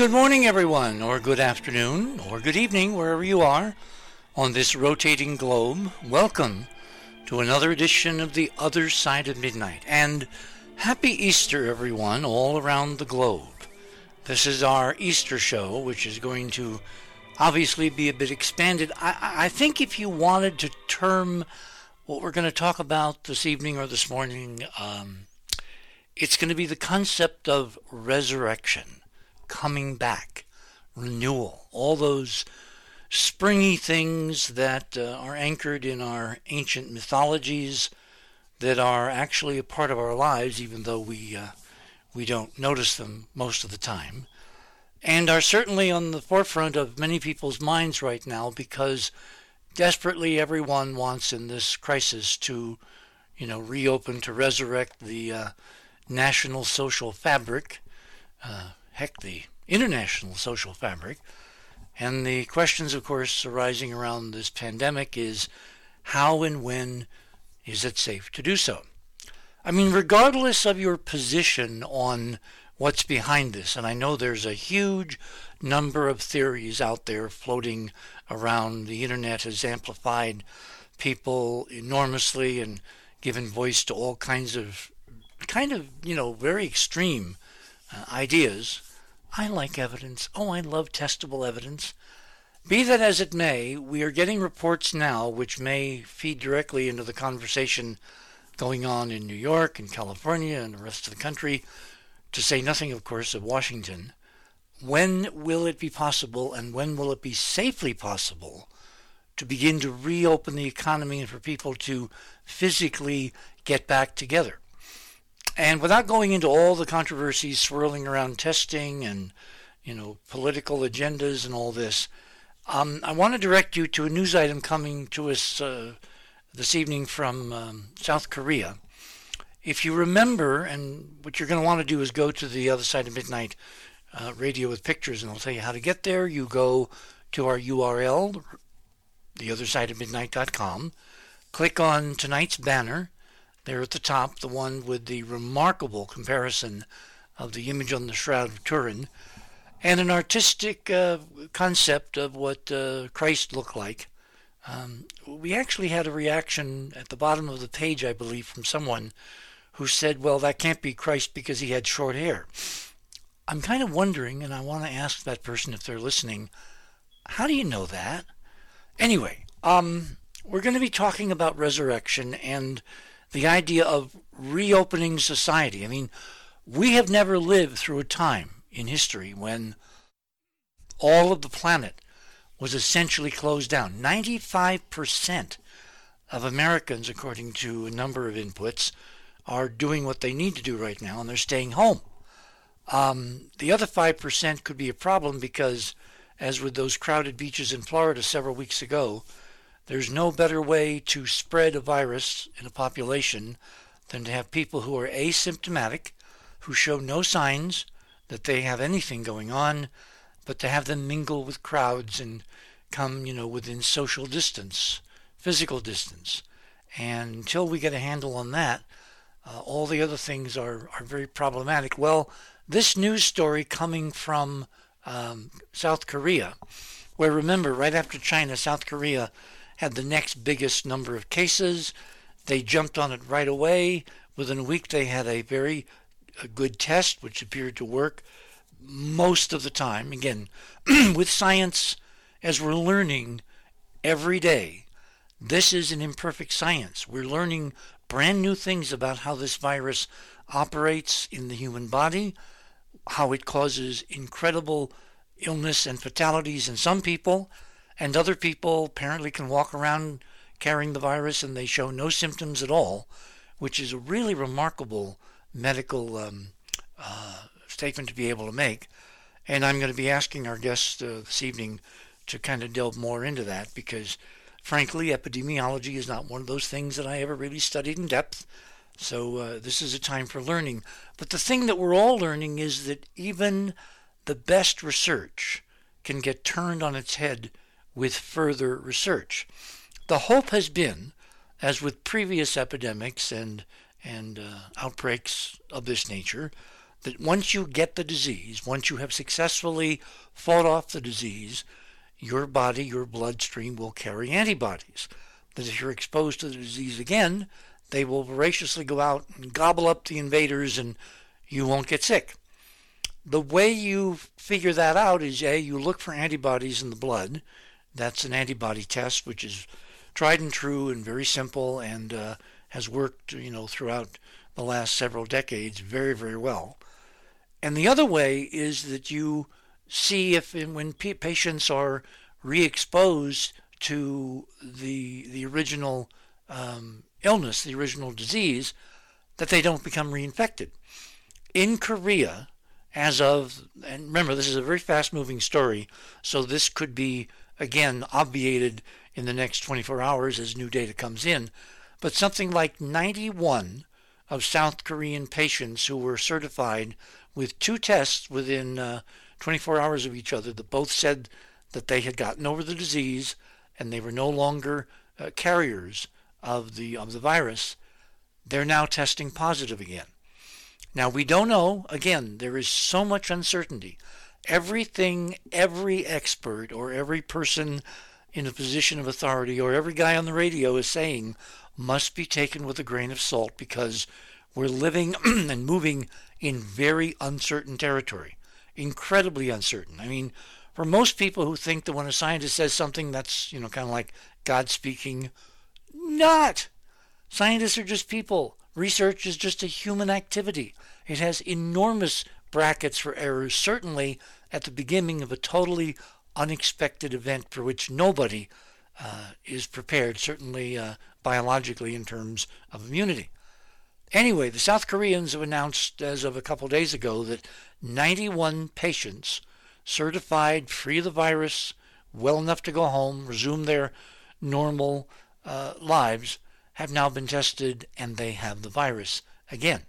Good morning, everyone, or good afternoon, or good evening, wherever you are on this rotating globe. Welcome to another edition of The Other Side of Midnight. And happy Easter, everyone, all around the globe. This is our Easter show, which is going to obviously be a bit expanded. I, I think if you wanted to term what we're going to talk about this evening or this morning, um, it's going to be the concept of resurrection coming back, renewal, all those springy things that uh, are anchored in our ancient mythologies that are actually a part of our lives, even though we uh, we don't notice them most of the time, and are certainly on the forefront of many people's minds right now because desperately everyone wants in this crisis to, you know, reopen to resurrect the uh, national social fabric. Uh, heck, the international social fabric. And the questions, of course, arising around this pandemic is how and when is it safe to do so? I mean, regardless of your position on what's behind this, and I know there's a huge number of theories out there floating around. The internet has amplified people enormously and given voice to all kinds of kind of, you know, very extreme uh, ideas. I like evidence. Oh, I love testable evidence. Be that as it may, we are getting reports now which may feed directly into the conversation going on in New York and California and the rest of the country, to say nothing, of course, of Washington. When will it be possible and when will it be safely possible to begin to reopen the economy and for people to physically get back together? And without going into all the controversies swirling around testing and, you know, political agendas and all this, um, I want to direct you to a news item coming to us uh, this evening from um, South Korea. If you remember, and what you're going to want to do is go to the other side of midnight uh, radio with pictures, and I'll tell you how to get there. You go to our URL, theothersideofmidnight.com, click on tonight's banner, there at the top, the one with the remarkable comparison of the image on the Shroud of Turin, and an artistic uh, concept of what uh, Christ looked like. Um, we actually had a reaction at the bottom of the page, I believe, from someone who said, well, that can't be Christ because he had short hair. I'm kind of wondering, and I want to ask that person if they're listening, how do you know that? Anyway, um, we're going to be talking about resurrection and the idea of reopening society. I mean, we have never lived through a time in history when all of the planet was essentially closed down. 95% of Americans, according to a number of inputs, are doing what they need to do right now and they're staying home. Um, the other 5% could be a problem because, as with those crowded beaches in Florida several weeks ago, there's no better way to spread a virus in a population than to have people who are asymptomatic, who show no signs that they have anything going on, but to have them mingle with crowds and come, you know, within social distance, physical distance. And until we get a handle on that, uh, all the other things are, are very problematic. Well, this news story coming from um, South Korea, where remember, right after China, South Korea had the next biggest number of cases. They jumped on it right away. Within a week, they had a very a good test, which appeared to work most of the time. Again, with science, as we're learning every day, this is an imperfect science. We're learning brand new things about how this virus operates in the human body, how it causes incredible illness and fatalities in some people, and other people apparently can walk around carrying the virus and they show no symptoms at all, which is a really remarkable medical um, uh, statement to be able to make. And I'm going to be asking our guests uh, this evening to kind of delve more into that because, frankly, epidemiology is not one of those things that I ever really studied in depth. So uh, this is a time for learning. But the thing that we're all learning is that even the best research can get turned on its head with further research. The hope has been, as with previous epidemics and, and uh, outbreaks of this nature, that once you get the disease, once you have successfully fought off the disease, your body, your bloodstream will carry antibodies. That if you're exposed to the disease again, they will voraciously go out and gobble up the invaders and you won't get sick. The way you figure that out is A, you look for antibodies in the blood. That's an antibody test, which is tried and true and very simple and uh, has worked, you know, throughout the last several decades very, very well. And the other way is that you see if when patients are re-exposed to the the original um, illness, the original disease, that they don't become reinfected. In Korea, as of, and remember, this is a very fast moving story, so this could be, again, obviated in the next 24 hours as new data comes in. But something like 91 of South Korean patients who were certified with two tests within uh, 24 hours of each other that both said that they had gotten over the disease and they were no longer uh, carriers of the of the virus, they're now testing positive again. Now we don't know. Again, there is so much uncertainty. Everything every expert or every person in a position of authority or every guy on the radio is saying must be taken with a grain of salt because we're living and moving in very uncertain territory. Incredibly uncertain. I mean, for most people who think that when a scientist says something that's, you know, kind of like God speaking, not. Scientists are just people. Research is just a human activity. It has enormous brackets for errors, certainly at the beginning of a totally unexpected event for which nobody uh, is prepared, certainly uh, biologically in terms of immunity. Anyway, the South Koreans have announced as of a couple of days ago that 91 patients certified free of the virus, well enough to go home, resume their normal uh, lives have now been tested and they have the virus again.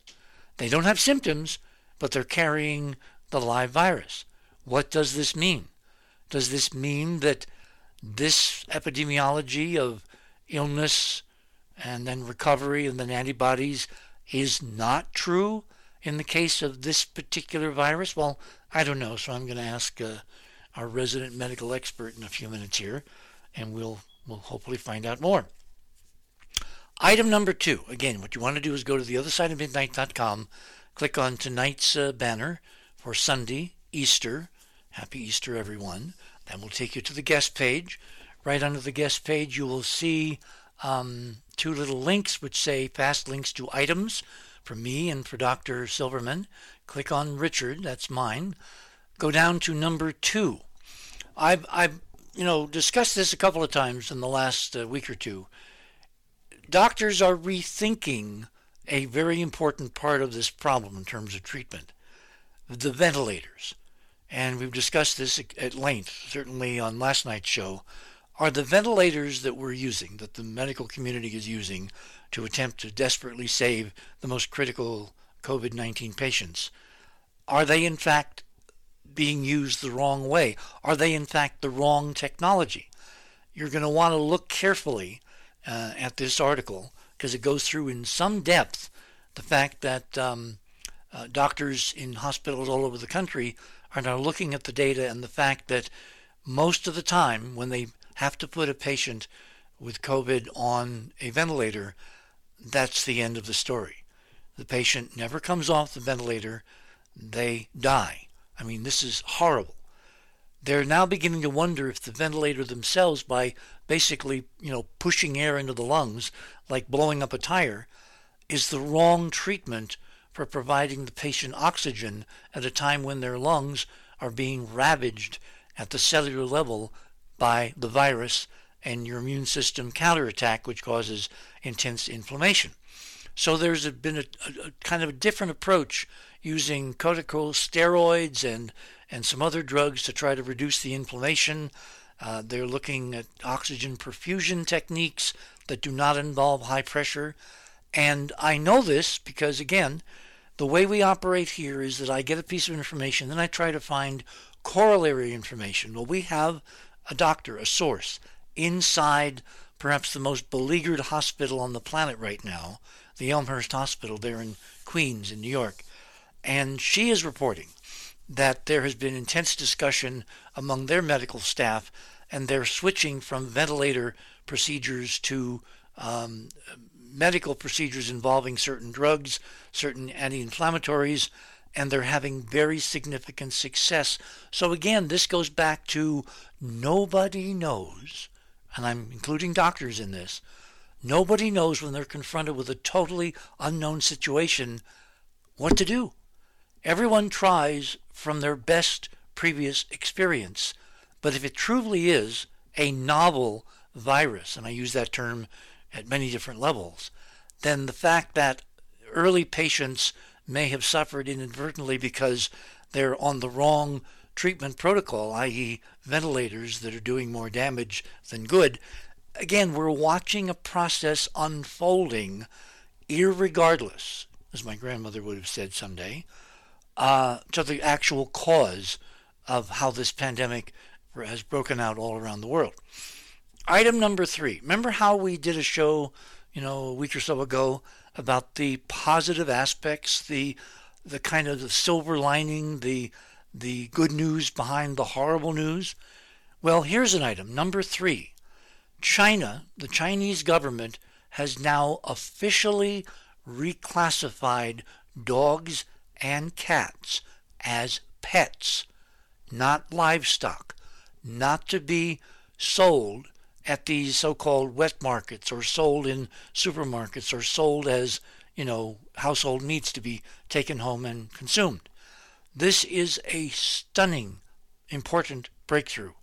They don't have symptoms, but they're carrying the live virus. What does this mean? Does this mean that this epidemiology of illness and then recovery and then antibodies is not true in the case of this particular virus? Well, I don't know, so I'm going to ask uh, our resident medical expert in a few minutes here, and we'll we'll hopefully find out more. Item number two. Again, what you want to do is go to the other side of midnight.com, click on tonight's uh, banner for Sunday, Easter. Happy Easter, everyone. That will take you to the guest page. Right under the guest page, you will see um, two little links which say fast links to items for me and for Dr. Silverman. Click on Richard, that's mine. Go down to number two. I've, I've you know, discussed this a couple of times in the last uh, week or two. Doctors are rethinking a very important part of this problem in terms of treatment the ventilators. And we've discussed this at length, certainly on last night's show. Are the ventilators that we're using, that the medical community is using to attempt to desperately save the most critical COVID 19 patients, are they in fact being used the wrong way? Are they, in fact, the wrong technology? You're going to want to look carefully uh, at this article because it goes through in some depth the fact that um, uh, doctors in hospitals all over the country are now looking at the data and the fact that most of the time when they have to put a patient with COVID on a ventilator, that's the end of the story. The patient never comes off the ventilator, they die. I mean, this is horrible. They're now beginning to wonder if the ventilator themselves, by basically, you know, pushing air into the lungs, like blowing up a tire, is the wrong treatment for providing the patient oxygen at a time when their lungs are being ravaged at the cellular level by the virus and your immune system counterattack, which causes intense inflammation. So there's been a, a, a kind of a different approach using corticosteroids and, and some other drugs to try to reduce the inflammation. Uh, they're looking at oxygen perfusion techniques that do not involve high pressure. And I know this because, again, the way we operate here is that I get a piece of information, then I try to find corollary information. Well, we have a doctor, a source, inside perhaps the most beleaguered hospital on the planet right now, the Elmhurst Hospital there in Queens, in New York. And she is reporting that there has been intense discussion among their medical staff, and they're switching from ventilator procedures to um, medical procedures involving certain drugs, certain anti inflammatories, and they're having very significant success. So, again, this goes back to nobody knows, and I'm including doctors in this, nobody knows when they're confronted with a totally unknown situation what to do. Everyone tries from their best previous experience. But if it truly is a novel virus, and I use that term at many different levels, then the fact that early patients may have suffered inadvertently because they're on the wrong treatment protocol, i.e., ventilators that are doing more damage than good. Again, we're watching a process unfolding, irregardless, as my grandmother would have said someday, uh, to the actual cause of how this pandemic has broken out all around the world. Item number three. Remember how we did a show, you know, a week or so ago about the positive aspects, the the kind of the silver lining, the the good news behind the horrible news? Well, here's an item. Number three. China, the Chinese government, has now officially reclassified dogs and cats as pets, not livestock, not to be sold at these so-called wet markets or sold in supermarkets or sold as, you know, household meats to be taken home and consumed. This is a stunning, important breakthrough.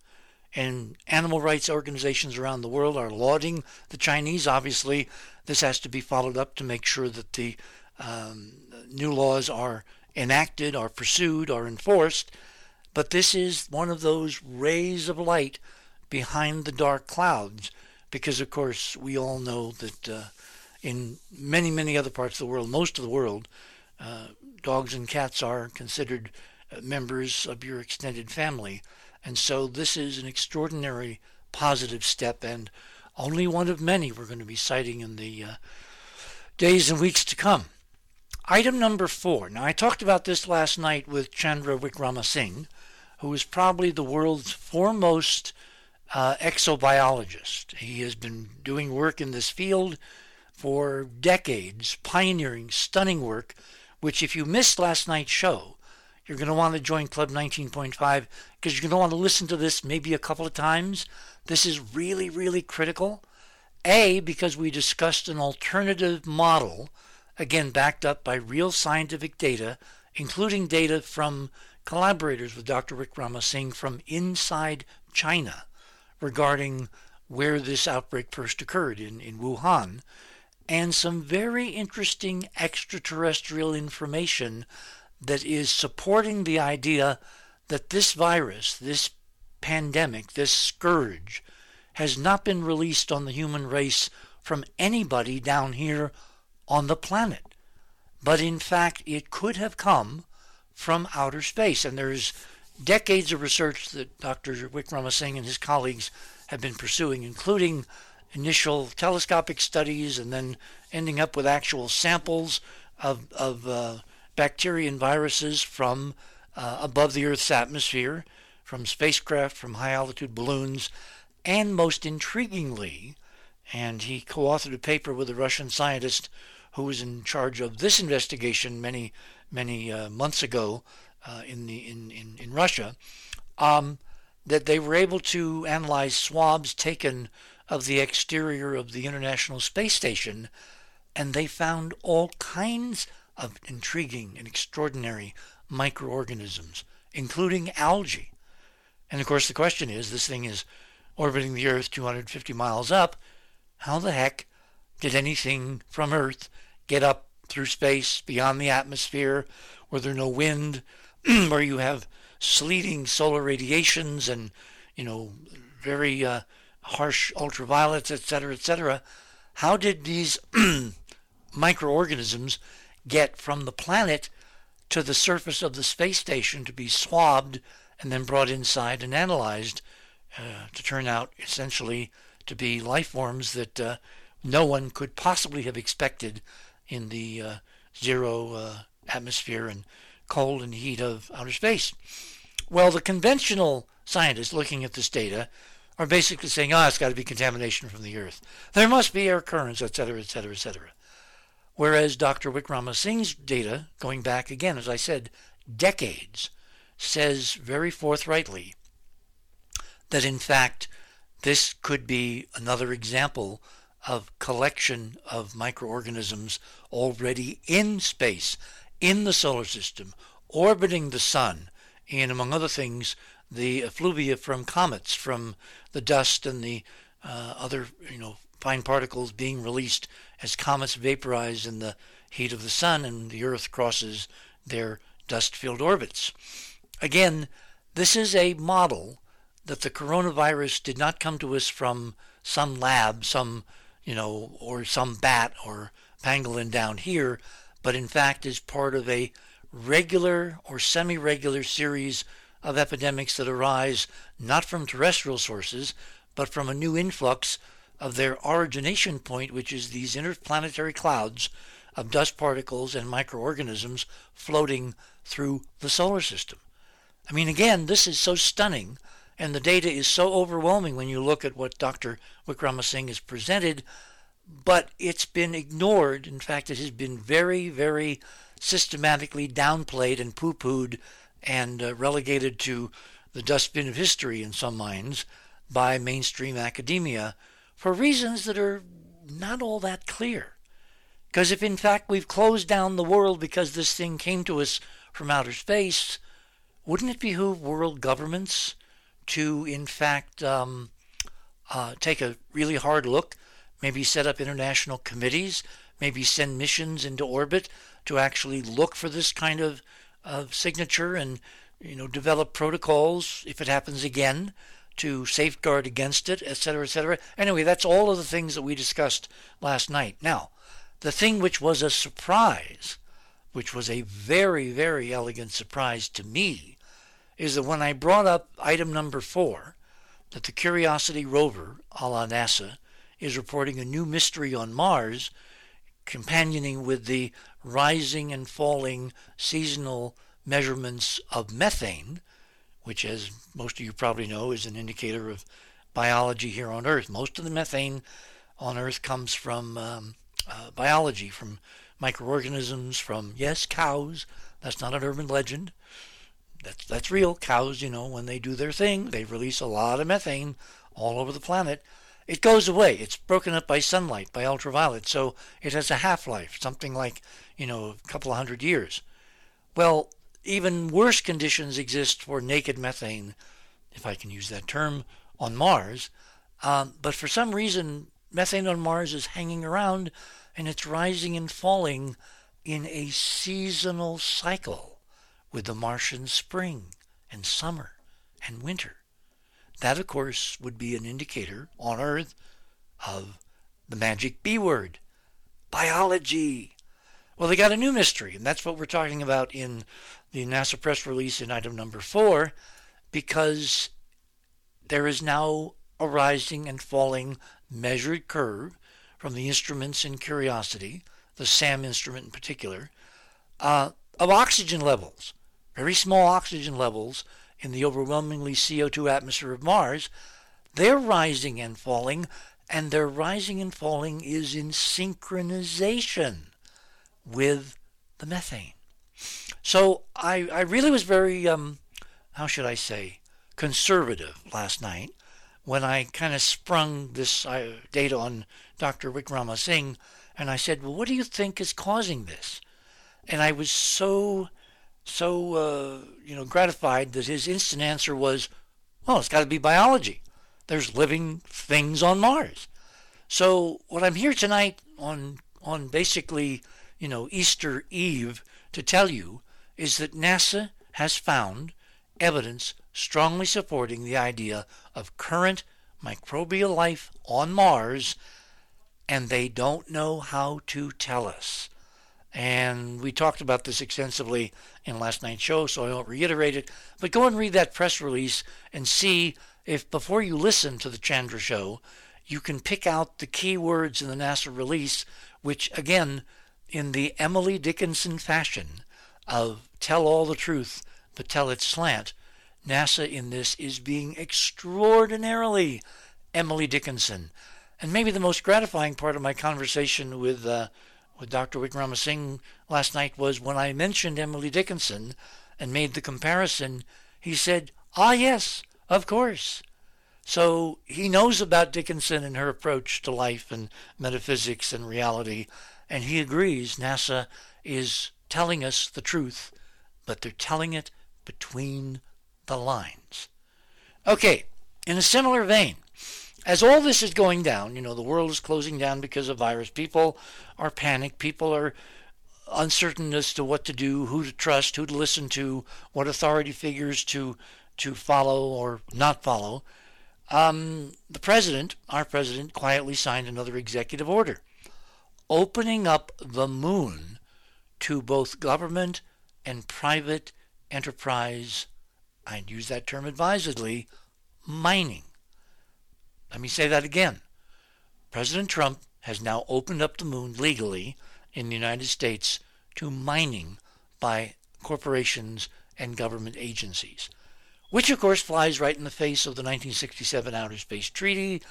And animal rights organizations around the world are lauding the Chinese. Obviously, this has to be followed up to make sure that the um, new laws are enacted, are pursued, are enforced. But this is one of those rays of light behind the dark clouds, because of course we all know that uh, in many, many other parts of the world, most of the world, uh, dogs and cats are considered uh, members of your extended family. And so this is an extraordinary positive step and only one of many we're going to be citing in the uh, days and weeks to come. Item number four. Now, I talked about this last night with Chandra Wickramasinghe, who is probably the world's foremost uh, exobiologist. He has been doing work in this field for decades, pioneering, stunning work, which, if you missed last night's show, you're going to want to join Club 19.5 because you're going to want to listen to this maybe a couple of times. This is really, really critical. A, because we discussed an alternative model again backed up by real scientific data, including data from collaborators with Dr. Rick Wickramasinghe from inside China regarding where this outbreak first occurred in, in Wuhan, and some very interesting extraterrestrial information that is supporting the idea that this virus, this pandemic, this scourge, has not been released on the human race from anybody down here on the planet. But in fact, it could have come from outer space. And there's decades of research that Dr. Wickramasinghe and his colleagues have been pursuing, including initial telescopic studies and then ending up with actual samples of, of uh, bacteria and viruses from uh, above the Earth's atmosphere, from spacecraft, from high altitude balloons, and most intriguingly, and he co authored a paper with a Russian scientist who was in charge of this investigation many, many uh, months ago uh, in, the, in, in, in Russia, um, that they were able to analyze swabs taken of the exterior of the International Space Station, and they found all kinds of intriguing and extraordinary microorganisms, including algae. And of course, the question is this thing is orbiting the Earth 250 miles up. How the heck did anything from Earth get up through space beyond the atmosphere where there's no wind, where you have sleeting solar radiations and, you know, very uh, harsh ultraviolets, etc., etc. How did these microorganisms get from the planet to the surface of the space station to be swabbed and then brought inside and analyzed uh, to turn out essentially to be life forms that uh, no one could possibly have expected in the uh, zero uh, atmosphere and cold and heat of outer space. Well, the conventional scientists looking at this data are basically saying, oh, it's got to be contamination from the Earth. There must be air currents, etc., etc., etc. Whereas Dr. Singh's data, going back again, as I said, decades, says very forthrightly that in fact this could be another example of collection of microorganisms already in space, in the solar system, orbiting the sun, and among other things, the effluvia from comets, from the dust and the uh, other, you know, fine particles being released as comets vaporize in the heat of the sun and the Earth crosses their dust-filled orbits. Again, this is a model that the coronavirus did not come to us from some lab, some, you know, or some bat or pangolin down here, but in fact is part of a regular or semi-regular series of epidemics that arise not from terrestrial sources, but from a new influx of their origination point, which is these interplanetary clouds of dust particles and microorganisms floating through the solar system. I mean, again, this is so stunning, and the data is so overwhelming when you look at what Dr. Wickramasinghe has presented, but it's been ignored. In fact, it has been very, very systematically downplayed and poo pooed and uh, relegated to the dustbin of history in some minds by mainstream academia for reasons that are not all that clear. Because if in fact we've closed down the world because this thing came to us from outer space, wouldn't it behoove world governments to in fact um, uh, take a really hard look, maybe set up international committees, maybe send missions into orbit to actually look for this kind of, of signature and you know develop protocols if it happens again to safeguard against it, etc., etc. Anyway, that's all of the things that we discussed last night. Now, the thing which was a surprise, which was a very, very elegant surprise to me, is that when I brought up item number four, that the Curiosity rover, a la NASA, is reporting a new mystery on Mars, companioning with the rising and falling seasonal measurements of methane, which, as most of you probably know, is an indicator of biology here on Earth. Most of the methane on Earth comes from um, uh, biology, from microorganisms, from, yes, cows. That's not an urban legend. That's, that's real. Cows, you know, when they do their thing, they release a lot of methane all over the planet. It goes away. It's broken up by sunlight, by ultraviolet, so it has a half-life, something like, you know, a couple of hundred years. Well, even worse conditions exist for naked methane, if I can use that term, on Mars. Um, but for some reason, methane on Mars is hanging around and it's rising and falling in a seasonal cycle with the Martian spring and summer and winter. That, of course, would be an indicator on Earth of the magic B word biology. Well, they got a new mystery, and that's what we're talking about in the NASA press release in item number four because there is now a rising and falling measured curve from the instruments in Curiosity, the SAM instrument in particular, uh, of oxygen levels, very small oxygen levels in the overwhelmingly CO2 atmosphere of Mars. They're rising and falling, and their rising and falling is in synchronization with the methane. So I, I really was very, um, how should I say, conservative last night when I kind of sprung this uh, data on Dr. Wickramasinghe, and I said, well, what do you think is causing this? And I was so, so, uh, you know, gratified that his instant answer was, well, it's got to be biology. There's living things on Mars. So what I'm here tonight on, on basically, you know, Easter Eve to tell you is that NASA has found evidence strongly supporting the idea of current microbial life on Mars, and they don't know how to tell us. And we talked about this extensively in last night's show, so I won't reiterate it. But go and read that press release and see if before you listen to the Chandra show, you can pick out the key words in the NASA release, which again, in the Emily Dickinson fashion, of tell all the truth, but tell it slant, NASA in this is being extraordinarily Emily Dickinson. And maybe the most gratifying part of my conversation with uh, with Dr. Wickramasinghe last night was when I mentioned Emily Dickinson and made the comparison. He said, "Ah, yes, of course." So he knows about Dickinson and her approach to life and metaphysics and reality, and he agrees NASA is telling us the truth, but they're telling it between the lines. Okay, in a similar vein, as all this is going down, you know, the world is closing down because of virus. People are panicked. People are uncertain as to what to do, who to trust, who to listen to, what authority figures to to follow or not follow. Um, the president, our president, quietly signed another executive order opening up the moon to both government and private enterprise, I'd use that term advisedly, mining. Let me say that again. President Trump has now opened up the moon legally in the United States to mining by corporations and government agencies which of course flies right in the face of the 1967 Outer Space Treaty.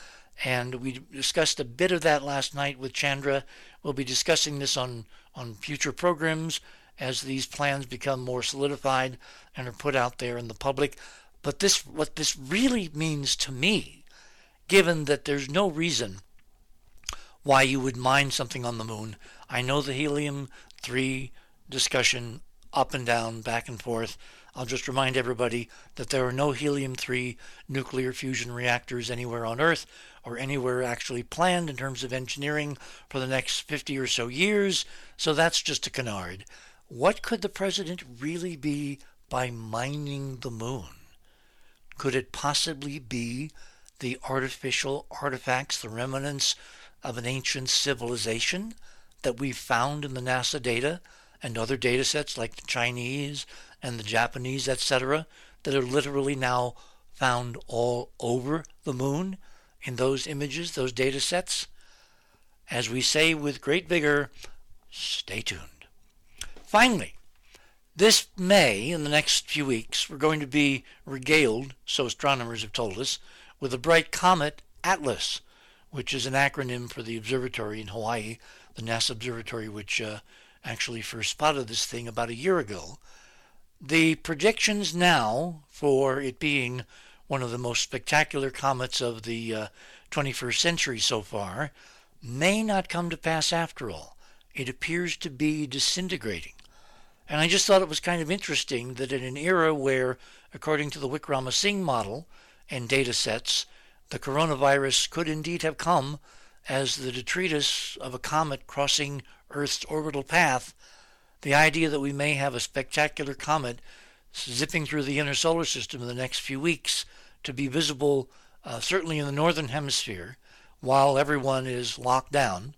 And we discussed a bit of that last night with Chandra. We'll be discussing this on, on future programs as these plans become more solidified and are put out there in the public. But this, what this really means to me, given that there's no reason why you would mine something on the moon. I know the helium 3 discussion up and down, back and forth. I'll just remind everybody that there are no helium 3 nuclear fusion reactors anywhere on Earth or anywhere actually planned in terms of engineering for the next 50 or so years, so that's just a canard. What could the president really be by mining the moon? Could it possibly be the artificial artifacts, the remnants of an ancient civilization that we've found in the NASA data and other data sets like the Chinese, and the Japanese, etc., that are literally now found all over the moon in those images, those data sets. As we say with great vigor, stay tuned. Finally, this May, in the next few weeks, we're going to be regaled, so astronomers have told us, with a bright comet Atlas, which is an acronym for the observatory in Hawaii, the NASA observatory, which uh, actually first spotted this thing about a year ago. The predictions now for it being one of the most spectacular comets of the uh, 21st century so far may not come to pass after all. It appears to be disintegrating. And I just thought it was kind of interesting that in an era where, according to the Wickramasinghe model and data sets, the coronavirus could indeed have come as the detritus of a comet crossing Earth's orbital path, the idea that we may have a spectacular comet zipping through the inner solar system in the next few weeks to be visible, uh, certainly in the northern hemisphere, while everyone is locked down,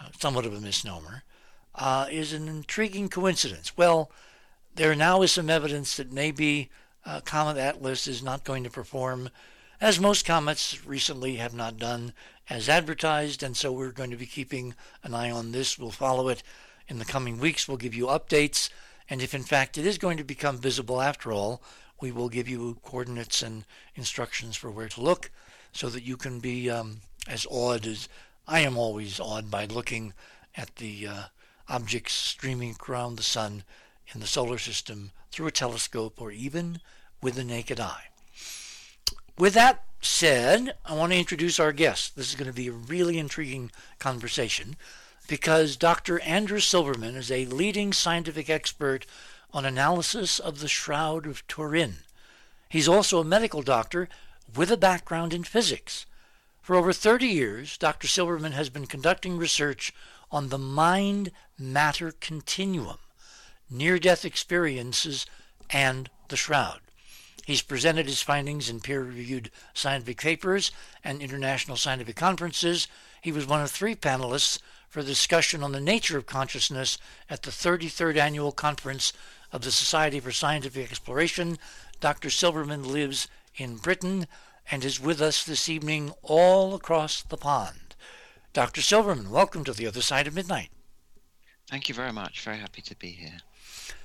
uh, somewhat of a misnomer, uh, is an intriguing coincidence. Well, there now is some evidence that maybe uh, Comet Atlas is not going to perform as most comets recently have not done as advertised, and so we're going to be keeping an eye on this. We'll follow it in the coming weeks. We'll give you updates. And if in fact it is going to become visible after all, we will give you coordinates and instructions for where to look so that you can be um, as awed as I am always awed by looking at the uh, objects streaming around the sun in the solar system through a telescope or even with the naked eye. With that said, I want to introduce our guest. This is going to be a really intriguing conversation because Dr. Andrew Silverman is a leading scientific expert on analysis of the Shroud of Turin. He's also a medical doctor with a background in physics. For over 30 years, Dr. Silverman has been conducting research on the mind matter continuum, near death experiences, and the shroud. He's presented his findings in peer reviewed scientific papers and international scientific conferences. He was one of three panelists for the discussion on the nature of consciousness at the 33rd Annual Conference of the Society for Scientific Exploration. Dr. Silverman lives in Britain and is with us this evening all across the pond. Dr. Silverman, welcome to the other side of midnight. Thank you very much. Very happy to be here.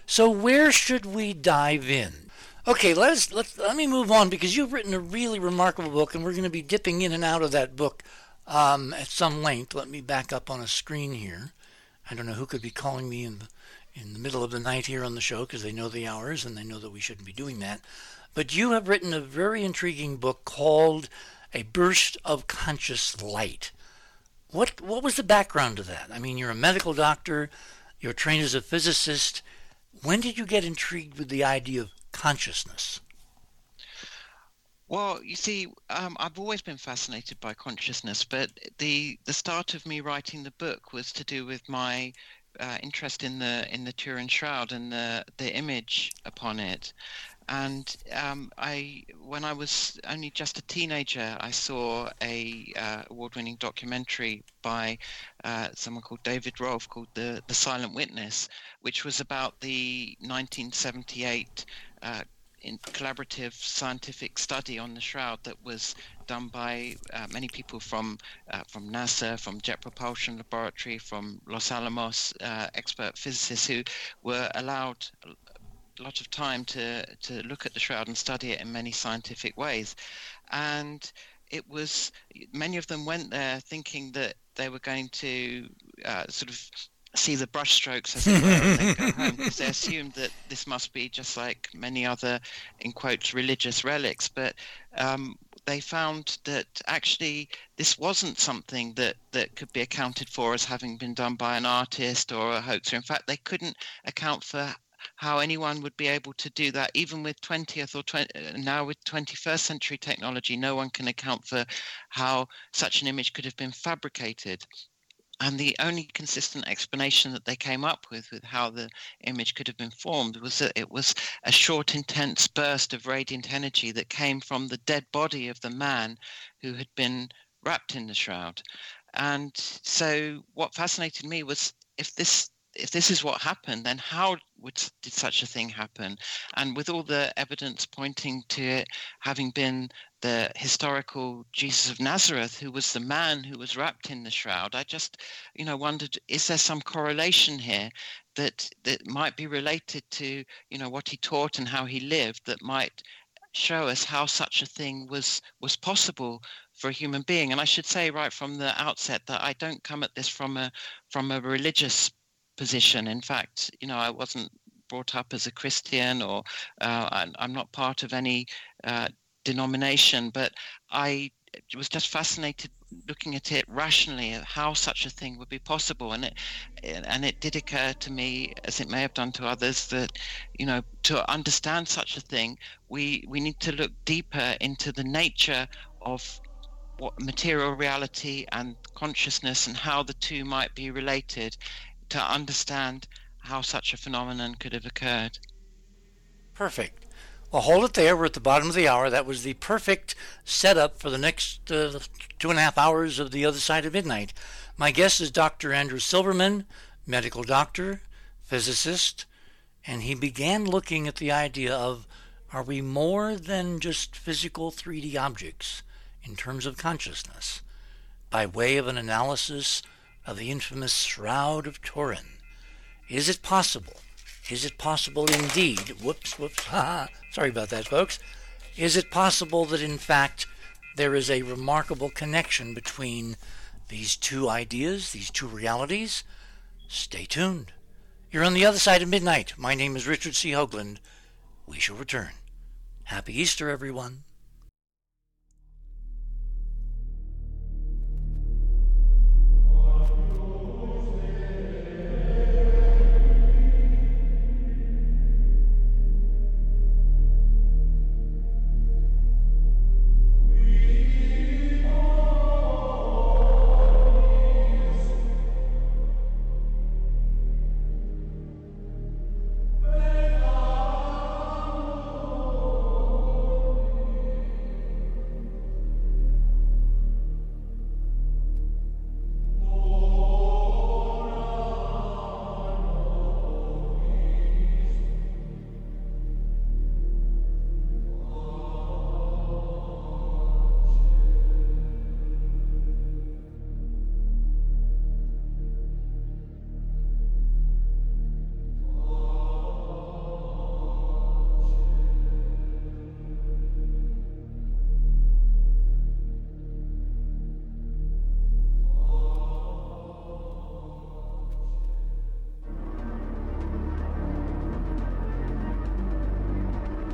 So, where should we dive in? Okay, let's, let's let me move on because you've written a really remarkable book, and we're going to be dipping in and out of that book um, at some length. Let me back up on a screen here. I don't know who could be calling me in the, in the middle of the night here on the show because they know the hours and they know that we shouldn't be doing that. But you have written a very intriguing book called A Burst of Conscious Light. What what was the background to that? I mean, you're a medical doctor, you're trained as a physicist. When did you get intrigued with the idea of consciousness? Well, you see, um, I've always been fascinated by consciousness, but the the start of me writing the book was to do with my uh, interest in the in the Turin Shroud and the the image upon it. And um, I, when I was only just a teenager, I saw a uh, award-winning documentary by uh, someone called David Rolfe called the the Silent Witness, which was about the 1978 uh, in collaborative scientific study on the shroud that was done by uh, many people from uh, from NASA, from Jet Propulsion Laboratory, from Los Alamos, uh, expert physicists who were allowed a lot of time to to look at the shroud and study it in many scientific ways, and it was many of them went there thinking that they were going to uh, sort of see the brushstrokes as it were then go home because they assumed that this must be just like many other, in quotes, religious relics. But um, they found that actually this wasn't something that, that could be accounted for as having been done by an artist or a hoaxer. In fact, they couldn't account for how anyone would be able to do that even with 20th or 20, now with 21st century technology no one can account for how such an image could have been fabricated and the only consistent explanation that they came up with with how the image could have been formed was that it was a short intense burst of radiant energy that came from the dead body of the man who had been wrapped in the shroud. And so what fascinated me was if this if this is what happened, then how would, did such a thing happen? And with all the evidence pointing to it having been the historical Jesus of Nazareth, who was the man who was wrapped in the shroud, I just, you know, wondered: is there some correlation here that that might be related to, you know, what he taught and how he lived that might show us how such a thing was was possible for a human being? And I should say right from the outset that I don't come at this from a from a religious position. In fact, you know, I wasn't brought up as a Christian or uh, I'm not part of any uh, denomination, but I was just fascinated looking at it rationally at how such a thing would be possible and it and it did occur to me as it may have done to others that you know to understand such a thing we we need to look deeper into the nature of what material reality and consciousness and how the two might be related to understand how such a phenomenon could have occurred. Perfect. Well, hold it there. We're at the bottom of the hour. That was the perfect setup for the next uh, two and a half hours of The Other Side of Midnight. My guest is Dr. Andrew Silverman, medical doctor, physicist, and he began looking at the idea of are we more than just physical 3D objects in terms of consciousness by way of an analysis of the infamous Shroud of Turin. Is it possible? Is it possible indeed? Whoops, whoops, ha! Sorry about that, folks. Is it possible that in fact there is a remarkable connection between these two ideas, these two realities? Stay tuned. You're on the other side of midnight. My name is Richard C. Hoagland. We shall return. Happy Easter, everyone.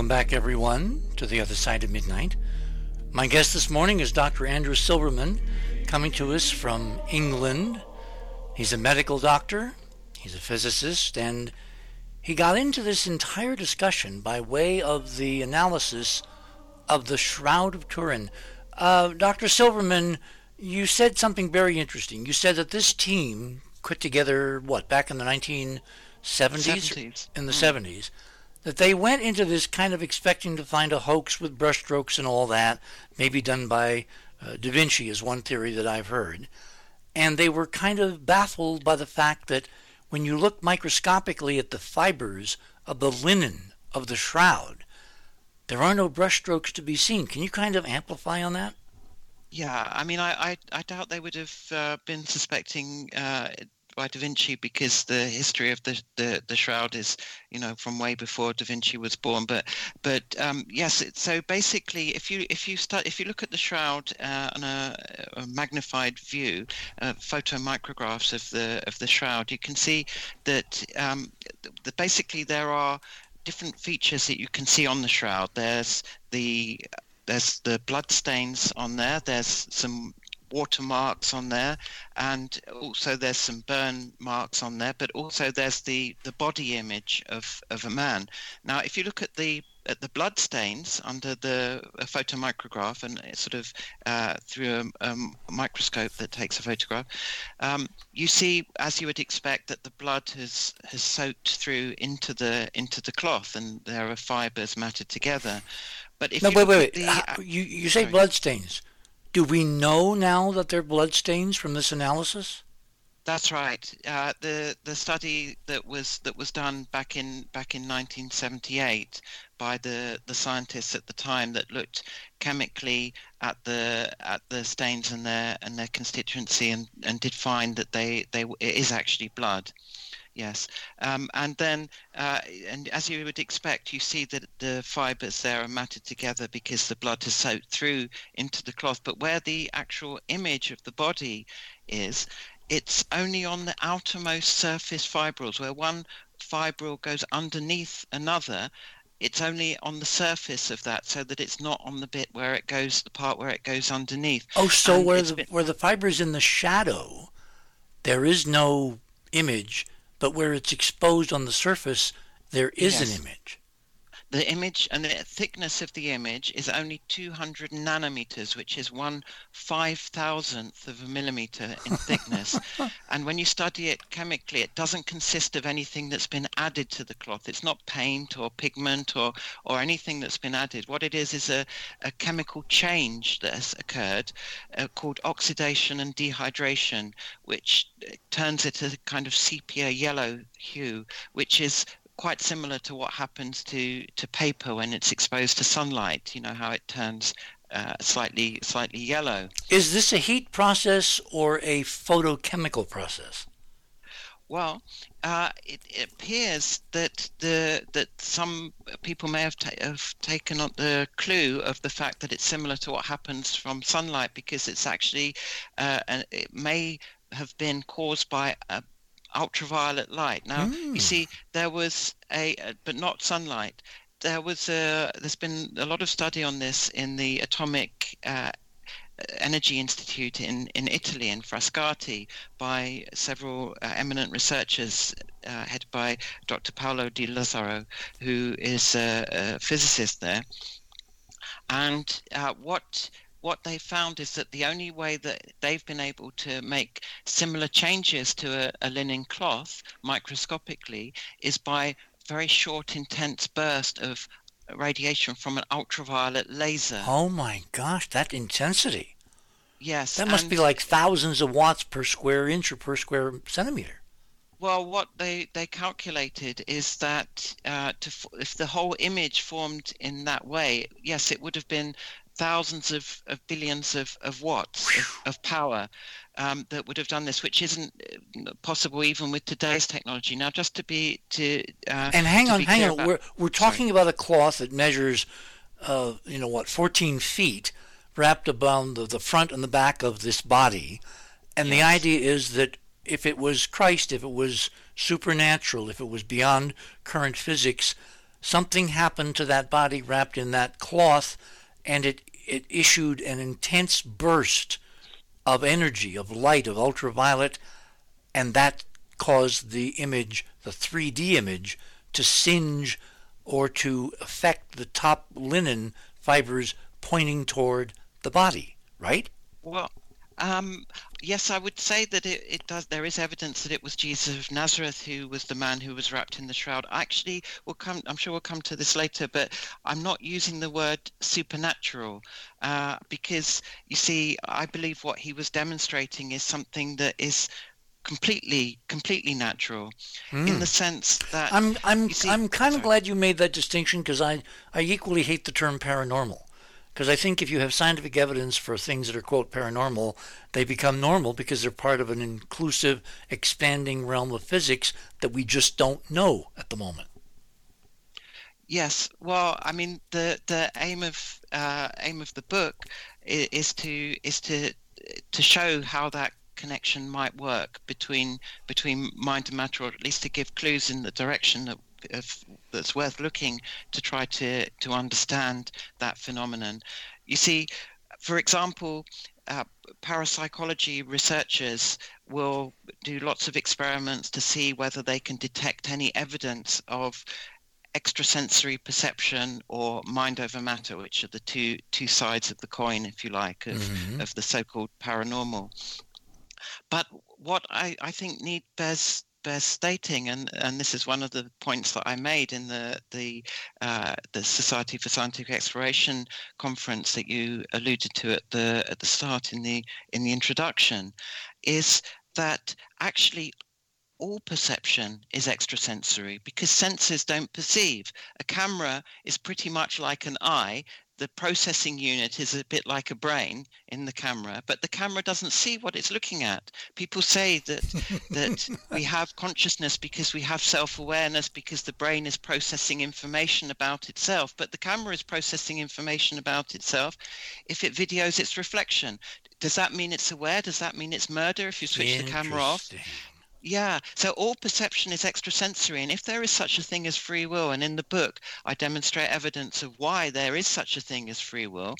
welcome back, everyone, to the other side of midnight. My guest this morning is Dr. Andrew Silverman, coming to us from England. He's a medical doctor, he's a physicist, and he got into this entire discussion by way of the analysis of the Shroud of Turin. Uh, Dr. Silverman, you said something very interesting. You said that this team put together, what, back in the 1970s? 70s. In the Mm. 70s that they went into this kind of expecting to find a hoax with brushstrokes and all that, maybe done by uh, Da Vinci, is one theory that I've heard. And they were kind of baffled by the fact that when you look microscopically at the fibers of the linen of the shroud, there are no brushstrokes to be seen. Can you kind of amplify on that? Yeah, I mean, I, I, I doubt they would have uh, been suspecting uh, by Da Vinci because the history of the, the, the shroud is, you know, from way before Da Vinci was born. But but um, yes, it, so basically, if you if you start if you look at the shroud uh, on a, a magnified view, uh, photomicrographs of the of the shroud, you can see that um, that basically there are different features that you can see on the shroud. There's the there's the blood stains on there. There's some watermarks on there and also there's some burn marks on there but also there's the the body image of of a man now if you look at the at the blood stains under the a photomicrograph and sort of uh, through a, microscope that takes a photograph, um, you see, as you would expect, that the blood has has soaked through into the into the cloth, and there are fibers matted together. But if no, you wait, wait, wait. the- you, you say blood stains. Do we know now that they're blood stains from this analysis? That's right. Uh, the the study that was that was done back in back in 1978 by the, the scientists at the time that looked chemically at the at the stains and their and their constituency and, and did find that they they it is actually blood. Yes, um, and then uh, and as you would expect, you see that the fibers there are matted together because the blood has soaked through into the cloth. But where the actual image of the body is, it's only on the outermost surface fibrils where one fibril goes underneath another it's only on the surface of that so that it's not on the bit where it goes the part where it goes underneath Oh, so And where the been- where the fiber's in the shadow, there is no image, but where it's exposed on the surface, there is Yes. an image. The image and the thickness of the image is only 200 nanometers which is one five thousandth of a millimeter in thickness. And when you study it chemically it doesn't consist of anything that's been added to the cloth. It's not paint or pigment or or anything that's been added. What it is is a, a chemical change that has occurred uh, called oxidation and dehydration which uh, turns it a kind of sepia yellow hue which is quite similar to what happens to, to paper when it's exposed to sunlight. You know how it turns uh, slightly slightly yellow. Is this a heat process or a photochemical process? Well, uh, it, it appears that the that some people may have, ta- have taken on the clue of the fact that it's similar to what happens from sunlight because it's actually uh, and it may have been caused by a ultraviolet light. Now, Hmm. you see, there was a, uh, but not sunlight. There was a, there's been a lot of study on this in the Atomic uh, Energy Institute in, in Italy, in Frascati, by several uh, eminent researchers, uh, headed by Dr. Paolo Di Lazzaro, who is a, a physicist there. And uh, what what they found is that the only way that they've been able to make similar changes to a, a linen cloth microscopically is by very short, intense burst of radiation from an ultraviolet laser. Oh my gosh, that intensity. Yes, That must be like thousands of watts per square inch or per square centimeter. Well, what they, they calculated is that uh, to, if the whole image formed in that way, yes, it would have been thousands of, of billions of, of watts of, of power um, that would have done this, which isn't uh, possible even with today's technology. Now, just to be to uh, And hang on, hang on. about- We're we're talking about a cloth that measures, uh, you know what, 14 feet, wrapped around the, the front and the back of this body, and the idea is that if it was Christ, if it was supernatural, if it was beyond current physics, something happened to that body wrapped in that cloth, and it it issued an intense burst of energy, of light, of ultraviolet, and that caused the image, the 3D image, to singe or to affect the top linen fibers pointing toward the body, right? Well, um, yes, I would say that it, it does. There is evidence that it was Jesus of Nazareth who was the man who was wrapped in the shroud. Actually, we'll come. I'm sure we'll come to this later, but I'm not using the word supernatural uh, because you see, I believe what he was demonstrating is something that is completely, completely natural, in the sense that I'm I'm see- I'm kind of glad you made that distinction because I I equally hate the term paranormal. Because I think if you have scientific evidence for things that are quote paranormal, they become normal because they're part of an inclusive, expanding realm of physics that we just don't know at the moment. Yes, well, I mean, the the aim of uh, aim of the book is, to is to to show how that connection might work between between mind and matter, or at least to give clues in the direction that of, that's worth looking to try to to understand that phenomenon. You see, for example, uh, parapsychology researchers will do lots of experiments to see whether they can detect any evidence of extrasensory perception or mind over matter, which are the two two sides of the coin, if you like, of, Mhm. of the so-called paranormal. But what I, I think need bears bears stating, and, and this is one of the points that I made in the the uh, the Society for Scientific Exploration conference that you alluded to at the at the start in the in the introduction, is that actually all perception is extrasensory because senses don't perceive. A camera is pretty much like an eye. The processing unit is a bit like a brain in the camera, but the camera doesn't see what it's looking at. People say that that we have consciousness because we have self-awareness because the brain is processing information about itself, but the camera is processing information about itself if it videos its reflection. Does that mean it's aware? Does that mean it's murder if you switch the camera off? Yeah, so all perception is extrasensory, and if there is such a thing as free will, and in the book I demonstrate evidence of why there is such a thing as free will,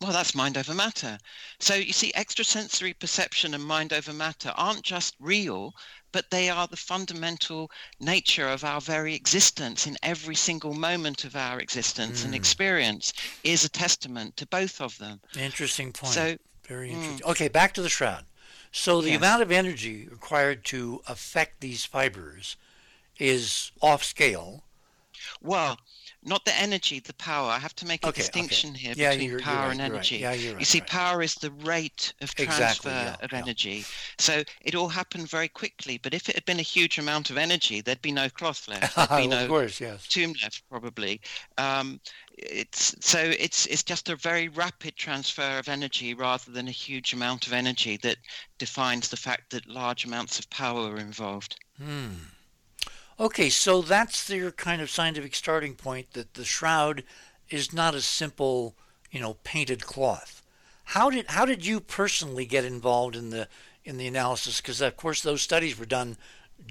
well, that's mind over matter. So you see, extrasensory perception and mind over matter aren't just real, but they are the fundamental nature of our very existence in every single moment of our existence, and Mm. experience is a testament to both of them. Interesting point. So, Very mm. interesting. Okay, back to the shroud. So the Yes. amount of energy required to affect these fibers is off scale. Well, not the energy, the power. I have to make a Okay, okay. distinction here Yeah, between you're- you're power right, and you're right. energy. Yeah, you're you see, right. power is the rate of transfer Exactly, yeah, of energy. So it all happened very quickly. But if it had been a huge amount of energy, there'd be no cloth left. There'd be of no course, yes. tomb left, probably. Um, it's so it's it's just a very rapid transfer of energy rather than a huge amount of energy that defines the fact that large amounts of power are involved. Hmm. Okay, so that's your kind of scientific starting point that the shroud is not a simple, you know, painted cloth. How did how did you personally get involved in the in the analysis because, of course, those studies were done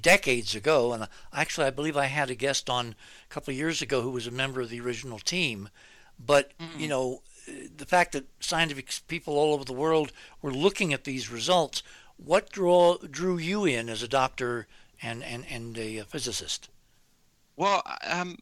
decades ago. And actually, I believe I had a guest on a couple of years ago who was a member of the original team. But, mm-hmm. you know, the fact that scientific people all over the world were looking at these results, what draw, drew you in as a doctor and, and, and a physicist? Well, um,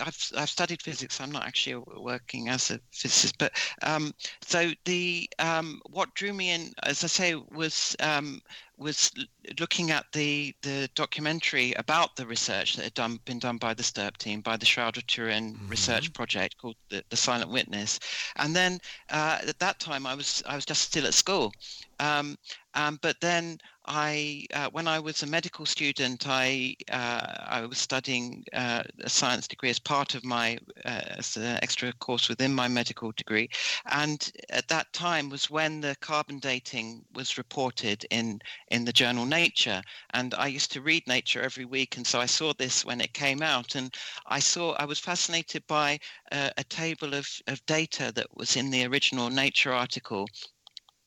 I've I've studied physics. I'm not actually working as a physicist, but um, so the um, what drew me in, as I say, was um, was looking at the the documentary about the research that had done been done by the STURP team, by the Shroud of Turin mm-hmm. research project called the, the Silent Witness, and then uh, at that time I was I was just still at school, um, um, but then I, uh, when I was a medical student, I uh, I was studying uh, a science degree as part of my uh, as an extra course within my medical degree, and at that time was when the carbon dating was reported in in the journal Nature, and I used to read Nature every week, and so I saw this when it came out, and I saw I was fascinated by uh, a table of of data that was in the original Nature article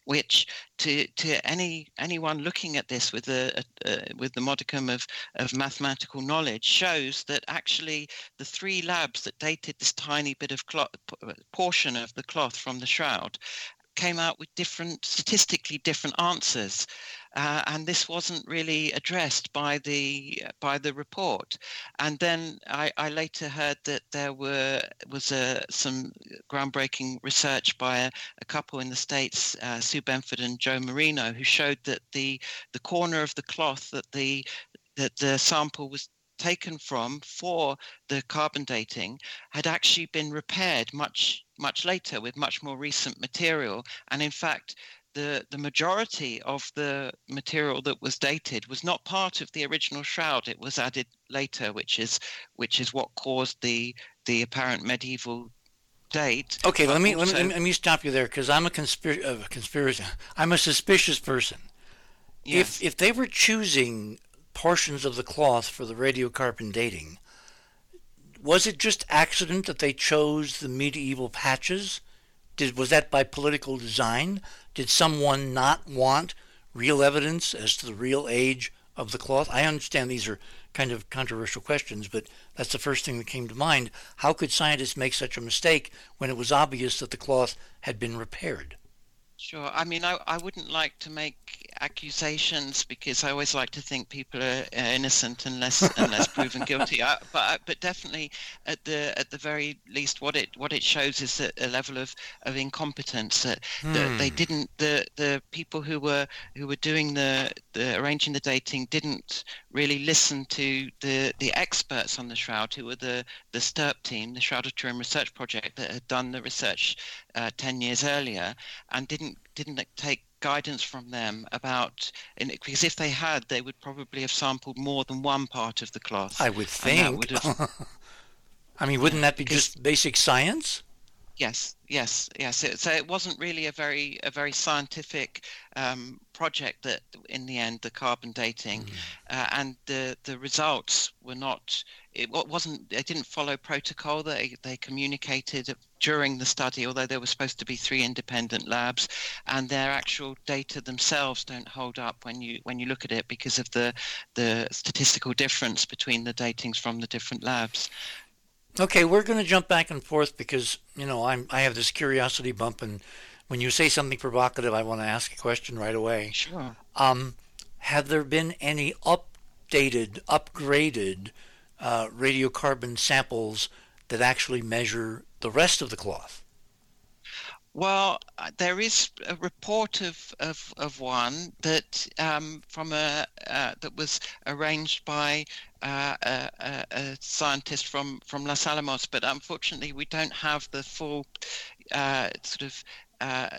which to to any anyone looking at this with a, a, a, with the modicum of of mathematical knowledge shows that actually the three labs that dated this tiny bit of cloth, portion of the cloth from the shroud came out with different statistically different answers uh, and this wasn't really addressed by the by the report. And then I, I later heard that there were was a, some groundbreaking research by a, a couple in the states, uh, Sue Benford and Joe Marino, who showed that the the corner of the cloth that the that the sample was taken from for the carbon dating had actually been repaired much much later with much more recent material and in fact the, the majority of the material that was dated was not part of the original shroud. It was added later, which is which is what caused the the apparent medieval date. Okay, let me, let me let me stop you there because I'm a conspiracy. Uh, conspiracy. I'm a suspicious person. Yes. If if they were choosing portions of the cloth for the radiocarbon dating, was it just accident that they chose the medieval patches? Did was that by political design? Did someone not want real evidence as to the real age of the cloth? I understand these are kind of controversial questions, but that's the first thing that came to mind. How could scientists make such a mistake when it was obvious that the cloth had been repaired? Sure. I mean, I, I wouldn't like to make accusations because I always like to think people are innocent unless unless proven guilty. I, but but definitely at the at the very least, what it what it shows is a, a level of, of incompetence that, hmm. that they didn't the the people who were who were doing the, the arranging the dating didn't really listen to the the experts on the shroud who were the the STURP team, the Shroud of Turin Research Project that had done the research uh, ten years earlier and didn't didn't take guidance from them about because if they had they would probably have sampled more than one part of the cloth i would think. would have, i mean wouldn't that be just basic science yes yes yes. It, so it wasn't really a very a very scientific um, project that in the end the carbon dating mm. uh, and the the results were not it wasn't they didn't follow protocol. They they communicated during the study although there were supposed to be three independent labs and their actual data themselves don't hold up when you when you look at it because of the the statistical difference between the datings from the different labs okay we're going to jump back and forth because you know i'm i have this curiosity bump and when you say something provocative i want to ask a question right away sure um have there been any updated upgraded uh, radiocarbon samples that actually measure the rest of the cloth? Well, uh, there is a report of, of, of one that um, from a uh, that was arranged by uh, a, a, scientist from, from Los Alamos, but unfortunately we don't have the full uh, sort of uh,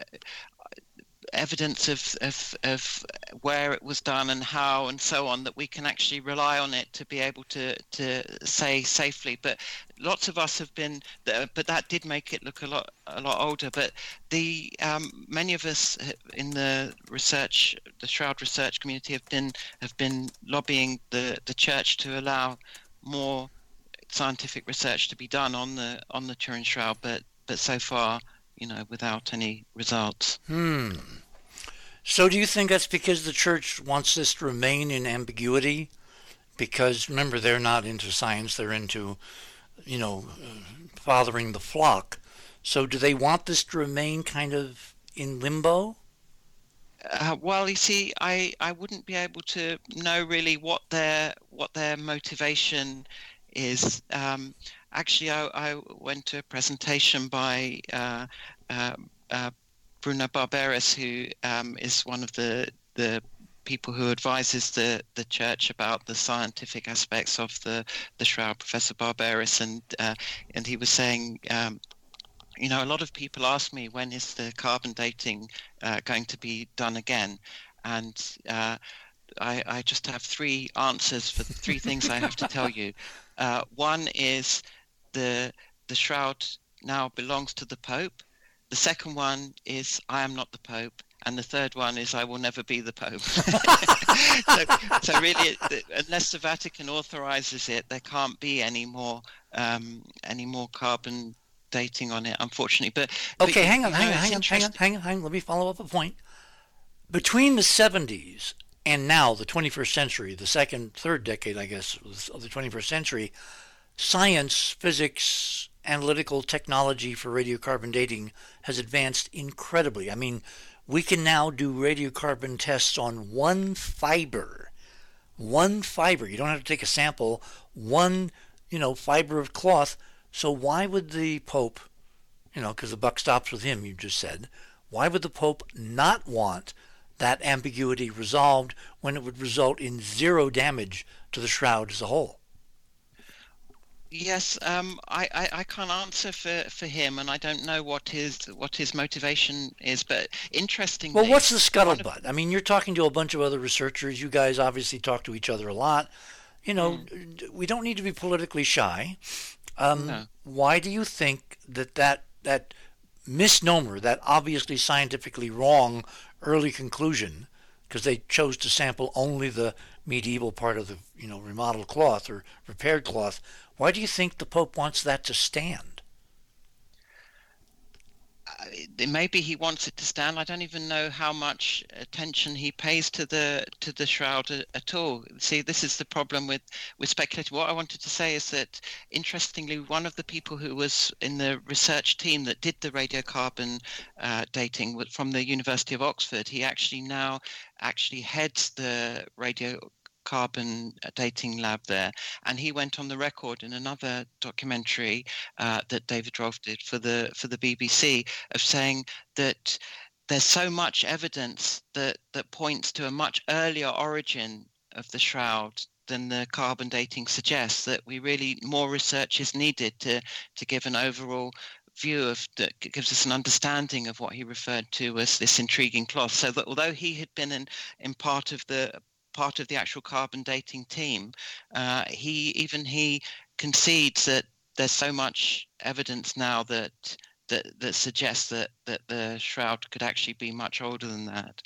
evidence of, of, of where it was done and how and so on that we can actually rely on it to be able to, to say safely. But lots of us have been, but that did make it look a lot a lot older. But the um, many of us in the research, the Shroud research community, have been have been lobbying the the church to allow more scientific research to be done on the on the Turin Shroud. But but so far you know, without any results. Hmm. So do you think that's because the church wants this to remain in ambiguity? Because remember, they're not into science; they're into, you know, fathering the flock. So do they want this to remain kind of in limbo? Uh, well, you see, I, I wouldn't be able to know really what their what their motivation is. Um, actually, I, I, went to a presentation by uh, uh, uh Bruno Barberis, who um, is one of the the people who advises the, the church about the scientific aspects of the, the shroud, Professor Barberis, and uh, and he was saying um, you know, a lot of people ask me when is the carbon dating uh, going to be done again, and uh, I, I, just have three answers for the three things I have to tell you. Uh, one is the the shroud now belongs to the Pope. The second one is I am not the Pope, and the third one is I will never be the Pope. so, so, really, unless the Vatican authorizes it, there can't be any more um, any more carbon dating on it, unfortunately. But okay, but, hang on, hang on, hang on, hang on, hang on, hang on. Let me follow up a point. Between the 70s and now, the 21st century, the second, third decade, I guess, of the 21st century, science, physics, analytical technology for radiocarbon dating has advanced incredibly. I mean, we can now do radiocarbon tests on one fiber. One fiber. You don't have to take a sample. One, you know, fiber of cloth so why would the Pope, you know, because the buck stops with him, you just said, why would the Pope not want that ambiguity resolved when it would result in zero damage to the shroud as a whole? Yes, um, I, I, I, can't answer for, for him, and I don't know what his what his motivation is. But interestingly, well, what's the scuttlebutt? I mean, you're talking to a bunch of other researchers. You guys obviously talk to each other a lot. You know, mm. we don't need to be politically shy. Um, no. Why do you think that that that misnomer, that obviously scientifically wrong early conclusion, because they chose to sample only the medieval part of the you know remodeled cloth or repaired cloth, why do you think the Pope wants that to stand? maybe he wants it to stand. I don't even know how much attention he pays to the to the shroud at all. See, this is the problem with with speculative. What I wanted to say is that, interestingly, one of the people who was in the research team that did the radiocarbon uh, dating from the University of Oxford, he actually now actually heads the radio carbon dating lab there. And he went on the record in another documentary uh, that David Rolfe did for the for the BBC of saying that there's so much evidence that that points to a much earlier origin of the shroud than the carbon dating suggests that we really more research is needed to to give an overall view of that gives us an understanding of what he referred to as this intriguing cloth so that although he had been in in part of the part of the actual carbon dating team, uh, he even he concedes that there's so much evidence now that that that suggests that that the shroud could actually be much older than that.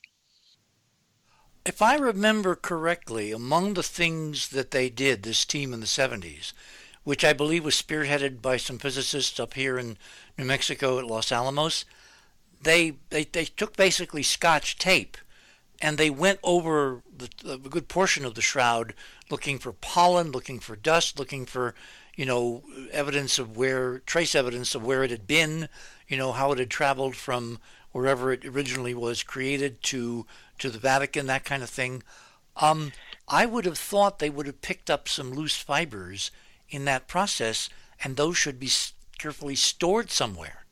If I remember correctly, among the things that they did, this team in the 70s, which I believe was spearheaded by some physicists up here in New Mexico at Los Alamos, they, they, they took basically scotch tape and they went over the, a good portion of the shroud looking for pollen, looking for dust, looking for, you know, evidence of where, trace evidence of where it had been, you know, how it had traveled from wherever it originally was created to, to the Vatican, that kind of thing. Um, I would have thought they would have picked up some loose fibers in that process, and those should be carefully stored somewhere.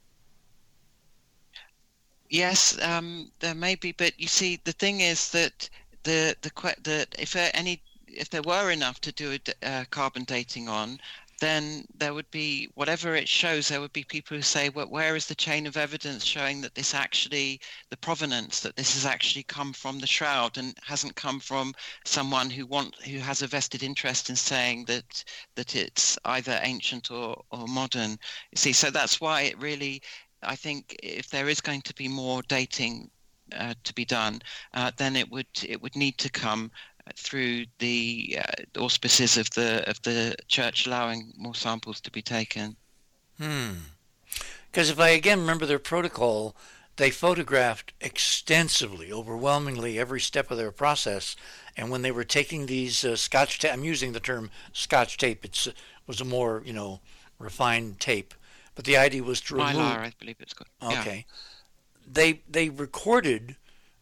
Yes, um, there may be, but you see, the thing is that the the the if there any if there were enough to do a uh, carbon dating on, then there would be whatever it shows. There would be people who say, "Well, where is the chain of evidence showing that this actually the provenance that this has actually come from the shroud and hasn't come from someone who want who has a vested interest in saying that that it's either ancient or or modern." You see, so that's why it really I think if there is going to be more dating uh, to be done, uh, then it would it would need to come through the uh, auspices of the of the church allowing more samples to be taken. Hmm. Because if I again remember their protocol, they photographed extensively, overwhelmingly every step of their process. And when they were taking these uh, scotch tape, I'm using the term scotch tape. It was a more, you know, refined tape. But the idea was to remove. Mylar, I believe it's called. Okay. Yeah. They they recorded,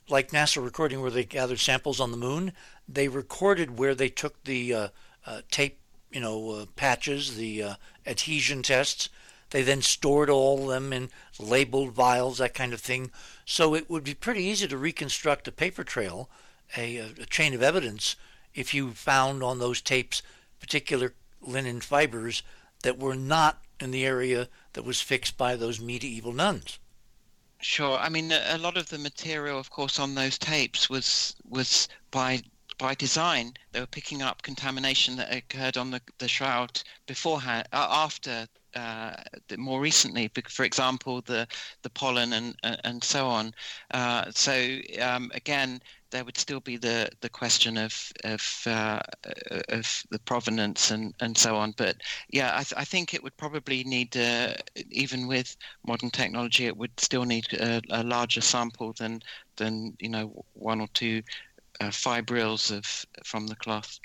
like NASA recording where they gathered samples on the moon. They recorded where they took the uh, uh, tape, you know, uh, patches, the uh, adhesion tests, they then stored all of them in labeled vials, that kind of thing. So it would be pretty easy to reconstruct a paper trail, a, a chain of evidence, if you found on those tapes particular linen fibers that were not in the area that was fixed by those medieval nuns. Sure. I mean, a lot of the material, of course, on those tapes was was by by design. They were picking up contamination that occurred on the, the shroud beforehand, after uh, more recently, for example, the the pollen and and so on. Uh, so um, again, there would still be the, the question of of, uh, of the provenance and, and so on. But yeah, I, th- I think it would probably need, uh, even with modern technology, it would still need a, a larger sample than than you know one or two uh, fibrils of from the cloth.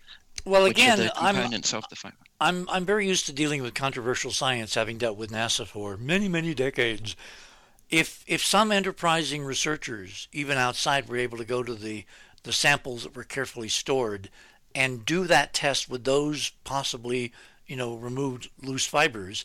Well, again, I'm, of the fiber. I'm I'm very used to dealing with controversial science, having dealt with NASA for many many decades. If if some enterprising researchers, even outside, were able to go to the the samples that were carefully stored and do that test with those possibly you know removed loose fibers,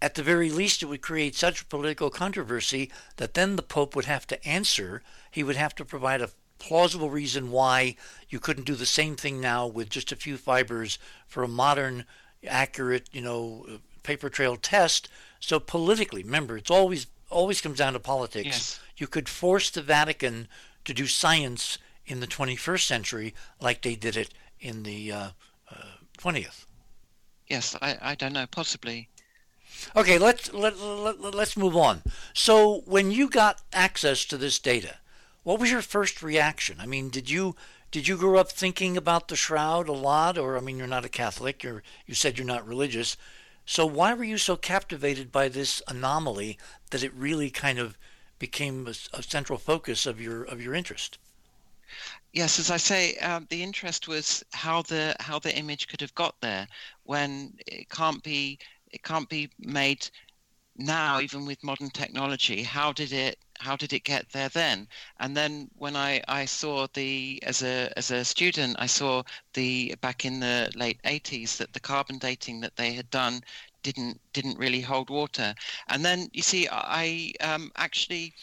at the very least it would create such political controversy that then the Pope would have to answer. He would have to provide a plausible reason why you couldn't do the same thing now with just a few fibers for a modern accurate, you know, paper trail test. So politically, remember, it's always always comes down to politics. Yes. You could force the Vatican to do science in the 21st century like they did it in the uh, uh, 20th. Yes, I, I don't know, possibly. Okay, let's let, let, let's move on. So when you got access to this data, what was your first reaction? I mean, did you did you grow up thinking about the shroud a lot or i mean you're not a catholic you're you said you're not religious so why were you so captivated by this anomaly that it really kind of became a, a central focus of your of your interest? Yes as i say um, the interest was how the how the image could have got there when it can't be it can't be made now even with modern technology. How did it how did it get there then? And then when I, I saw the as a as a student, I saw the back in the late 80s that the carbon dating that they had done didn't didn't really hold water. And then you see, I um, actually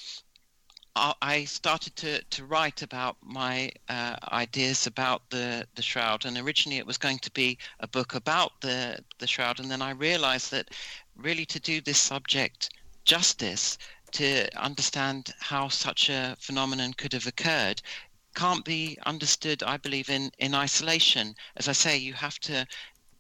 I started to, to write about my uh, ideas about the, the shroud, and originally it was going to be a book about the the shroud, and then I realized that really to do this subject justice, to understand how such a phenomenon could have occurred can't be understood, I believe, in, in isolation. As I say, you have to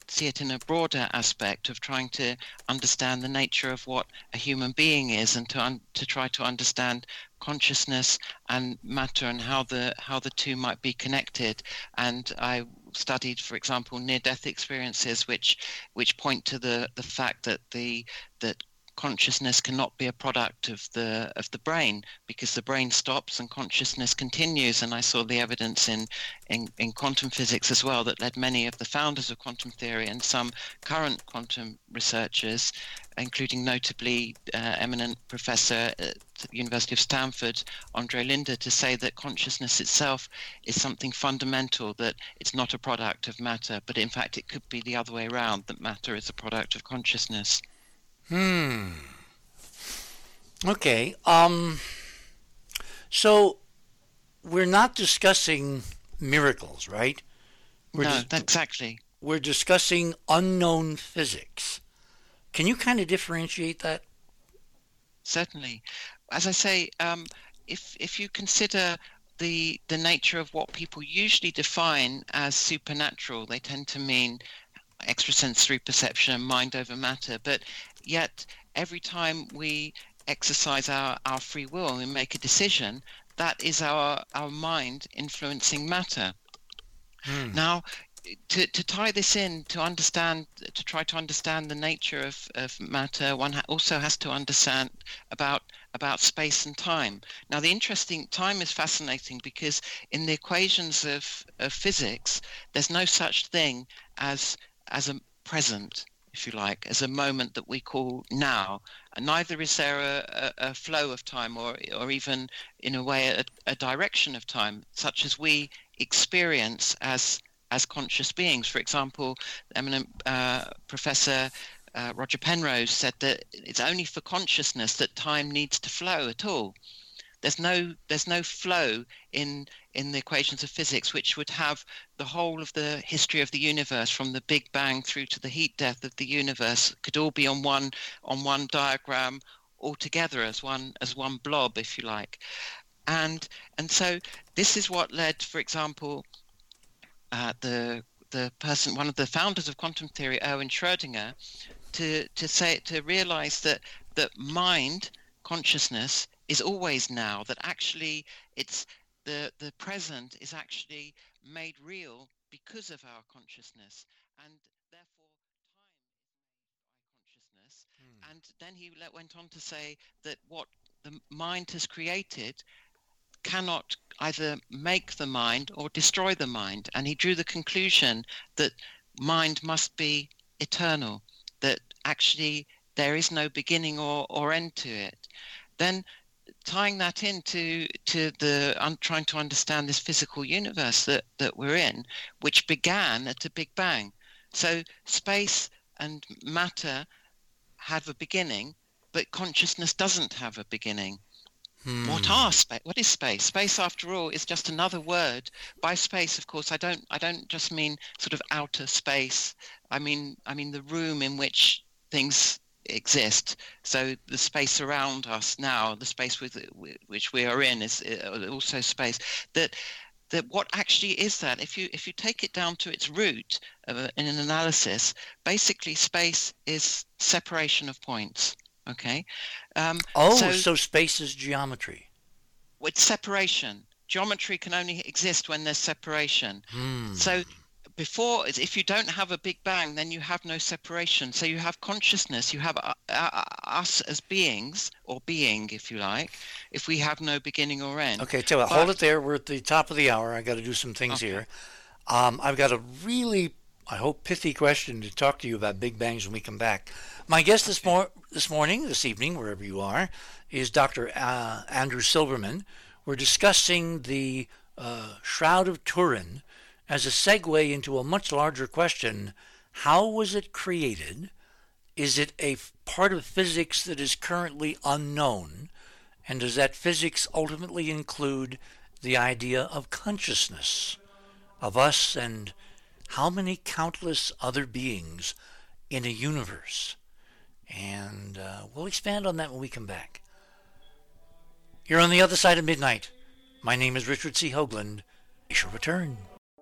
see it in a broader aspect of trying to understand the nature of what a human being is and to, un- to try to understand consciousness and matter and how the how the two might be connected and I studied for example near death experiences which which point to the the fact that the that consciousness cannot be a product of the of the brain because the brain stops and consciousness continues. And i saw the evidence in, in in quantum physics as well that led many of the founders of quantum theory and some current quantum researchers including notably uh, eminent professor at the university of stanford Andrei Linde, to say that consciousness itself is something fundamental that it's not a product of matter but in fact it could be the other way around that matter is a product of consciousness Hmm. Okay. Um. So we're not discussing miracles, right? We're no, dis- exactly. We're discussing unknown physics. Can you kind of differentiate that? Certainly. As I say, um, if if you consider the the nature of what people usually define as supernatural, they tend to mean extrasensory perception and mind over matter. But Yet every time we exercise our, our free will and make a decision, that is our, our mind influencing matter. Hmm. Now, to, to tie this in, to understand, to try to understand the nature of, of matter, one ha- also has to understand about about space and time. Now, the interesting time is fascinating because in the equations of, of physics, there's no such thing as as a present, if you like, as a moment that we call now. And neither is there a, a, a flow of time or or even in a way a, a direction of time, such as we experience as as conscious beings. For example, eminent uh, Professor uh, Roger Penrose said that it's only for consciousness that time needs to flow at all. There's no there's no flow in in the equations of physics which would have the whole of the history of the universe from the Big Bang through to the heat death of the universe could all be on one on one diagram all together as one as one blob, if you like. And and so this is what led, for example, uh, the the person, one of the founders of quantum theory, Erwin Schrödinger, to to say to realize that that mind consciousness is always now. That actually it's the the present is actually made real because of our consciousness, and therefore time is made by consciousness. Hmm. And then he went on to say that what the mind has created cannot either make the mind or destroy the mind. And he drew the conclusion that mind must be eternal, that actually there is no beginning or, or end to it. Then tying that into to the I'm trying to understand this physical universe that, that we're in, which began at a Big Bang. So space and matter have a beginning, but consciousness doesn't have a beginning. Hmm. What are space? What is space? Space, after all, is just another word. By space, of course, I don't. I don't just mean sort of outer space. I mean, I mean the room in which things exist. So the space around us now, the space with which we are in, is uh, also space. That that what actually is that? If you if you take it down to its root a, in an analysis, basically space is separation of points. Okay. Um, oh, so, so space is geometry. With separation, geometry can only exist when there's separation. Hmm. So before if you don't have a big bang then you have no separation. So you have consciousness you have uh, uh, us as beings or being if you like if we have no beginning or end. Okay tell hold it there. We're at the top of the hour. I got to do some things okay. here. Um, i've got a really i hope pithy question to talk to you about big bangs when we come back. My guest this, mor- this morning, this evening, wherever you are, is Dr. Uh, Andrew silverman. We're discussing the uh, Shroud of Turin as a segue into a much larger question how was it created? Is it a part of physics that is currently unknown? And does that physics ultimately include the idea of consciousness, of us and how many countless other beings in a universe? And uh, we'll expand on that when we come back. You're on the other side of midnight. My name is Richard C. Hoagland. We shall return.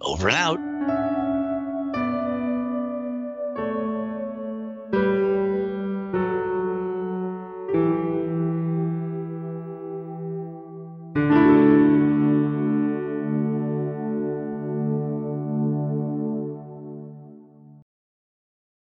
Over and out.